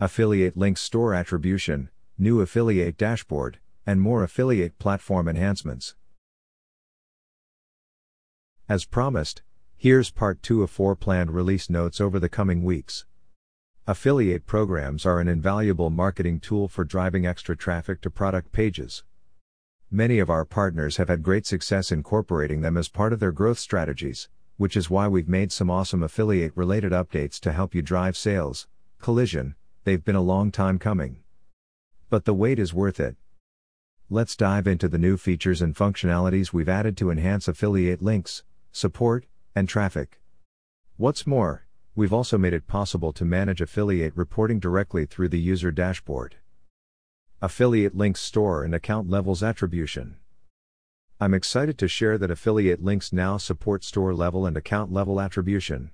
affiliate links store attribution, new affiliate dashboard, and more affiliate platform enhancements. As promised, here's part 2 of 4 planned release notes over the coming weeks. Affiliate programs are an invaluable marketing tool for driving extra traffic to product pages. Many of our partners have had great success incorporating them as part of their growth strategies, which is why we've made some awesome affiliate related updates to help you drive sales. Collision, they've been a long time coming. But the wait is worth it. Let's dive into the new features and functionalities we've added to enhance affiliate links, support, and traffic. What's more, we've also made it possible to manage affiliate reporting directly through the user dashboard. Affiliate links store and account levels attribution. I'm excited to share that affiliate links now support store level and account level attribution.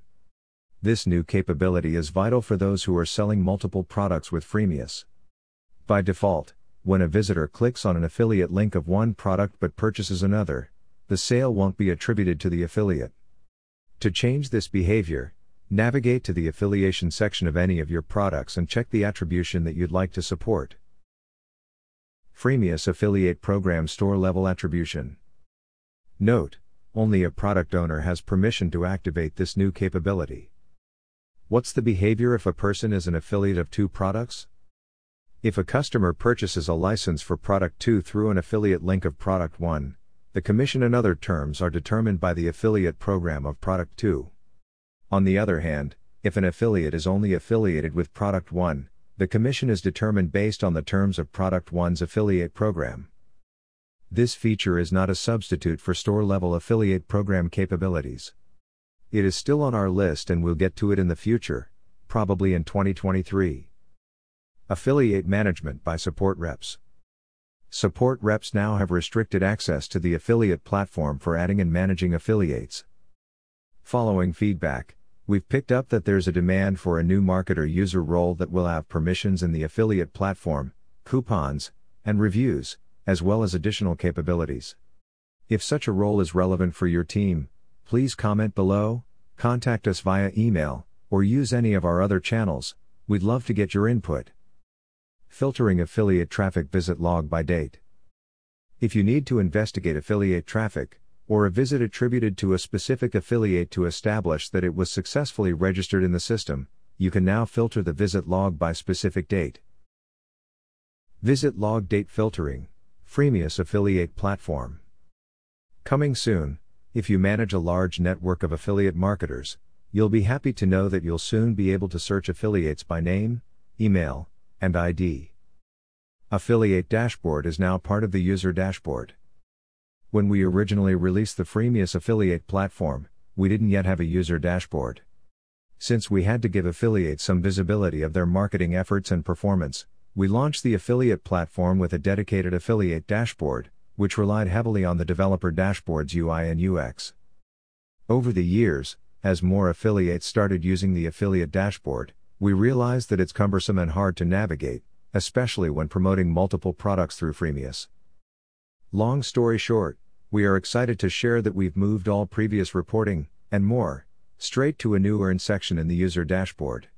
This new capability is vital for those who are selling multiple products with Freemius. By default, when a visitor clicks on an affiliate link of one product but purchases another, the sale won't be attributed to the affiliate. To change this behavior, navigate to the affiliation section of any of your products and check the attribution that you'd like to support. Freemius Affiliate Program Store Level Attribution. Note, only a product owner has permission to activate this new capability. What's the behavior if a person is an affiliate of two products? If a customer purchases a license for product 2 through an affiliate link of product 1, the commission and other terms are determined by the affiliate program of product 2. On the other hand, if an affiliate is only affiliated with product 1, the commission is determined based on the terms of product 1's affiliate program. This feature is not a substitute for store level affiliate program capabilities. It is still on our list and we'll get to it in the future, probably in 2023. Affiliate Management by Support Reps. Support reps now have restricted access to the affiliate platform for adding and managing affiliates. Following feedback, we've picked up that there's a demand for a new marketer user role that will have permissions in the affiliate platform, coupons, and reviews, as well as additional capabilities. If such a role is relevant for your team, please comment below, contact us via email, or use any of our other channels. We'd love to get your input. Filtering affiliate traffic visit log by date. If you need to investigate affiliate traffic, or a visit attributed to a specific affiliate to establish that it was successfully registered in the system, you can now filter the visit log by specific date. Visit log date filtering, Freemius affiliate platform. Coming soon, if you manage a large network of affiliate marketers, you'll be happy to know that you'll soon be able to search affiliates by name, email, and ID. Affiliate Dashboard is now part of the user dashboard. When we originally released the Freemius affiliate platform, we didn't yet have a user dashboard. Since we had to give affiliates some visibility of their marketing efforts and performance, we launched the affiliate platform with a dedicated affiliate dashboard, which relied heavily on the developer dashboard's UI and UX. Over the years, as more affiliates started using the affiliate dashboard, we realized that it's cumbersome and hard to navigate, especially when promoting multiple products through Freemius. Long story short, we are excited to share that we've moved all previous reporting, and more, straight to a new Earn section in the user dashboard.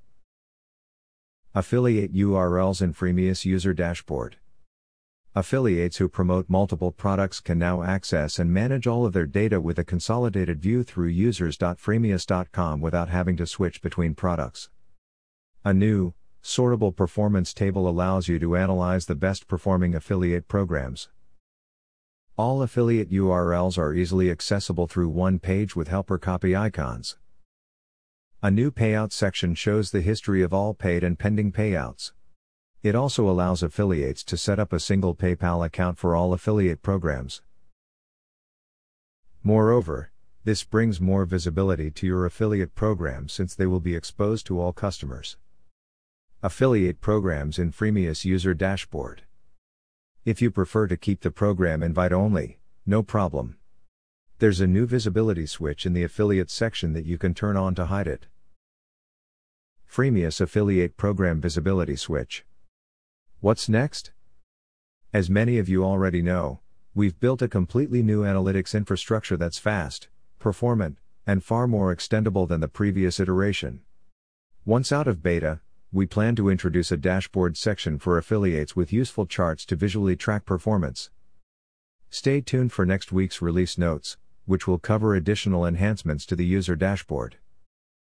Affiliate URLs in Freemius User Dashboard. Affiliates who promote multiple products can now access and manage all of their data with a consolidated view through users.freemius.com without having to switch between products. A new, sortable performance table allows you to analyze the best performing affiliate programs. All affiliate URLs are easily accessible through one page with helper copy icons. A new payout section shows the history of all paid and pending payouts. It also allows affiliates to set up a single PayPal account for all affiliate programs. Moreover, this brings more visibility to your affiliate program since they will be exposed to all customers. Affiliate programs in Freemius User Dashboard. If you prefer to keep the program invite only, no problem. There's a new visibility switch in the affiliate section that you can turn on to hide it. Freemius Affiliate Program Visibility Switch. What's next? As many of you already know, we've built a completely new analytics infrastructure that's fast, performant, and far more extendable than the previous iteration. Once out of beta, we plan to introduce a dashboard section for affiliates with useful charts to visually track performance. Stay tuned for next week's release notes, which will cover additional enhancements to the user dashboard.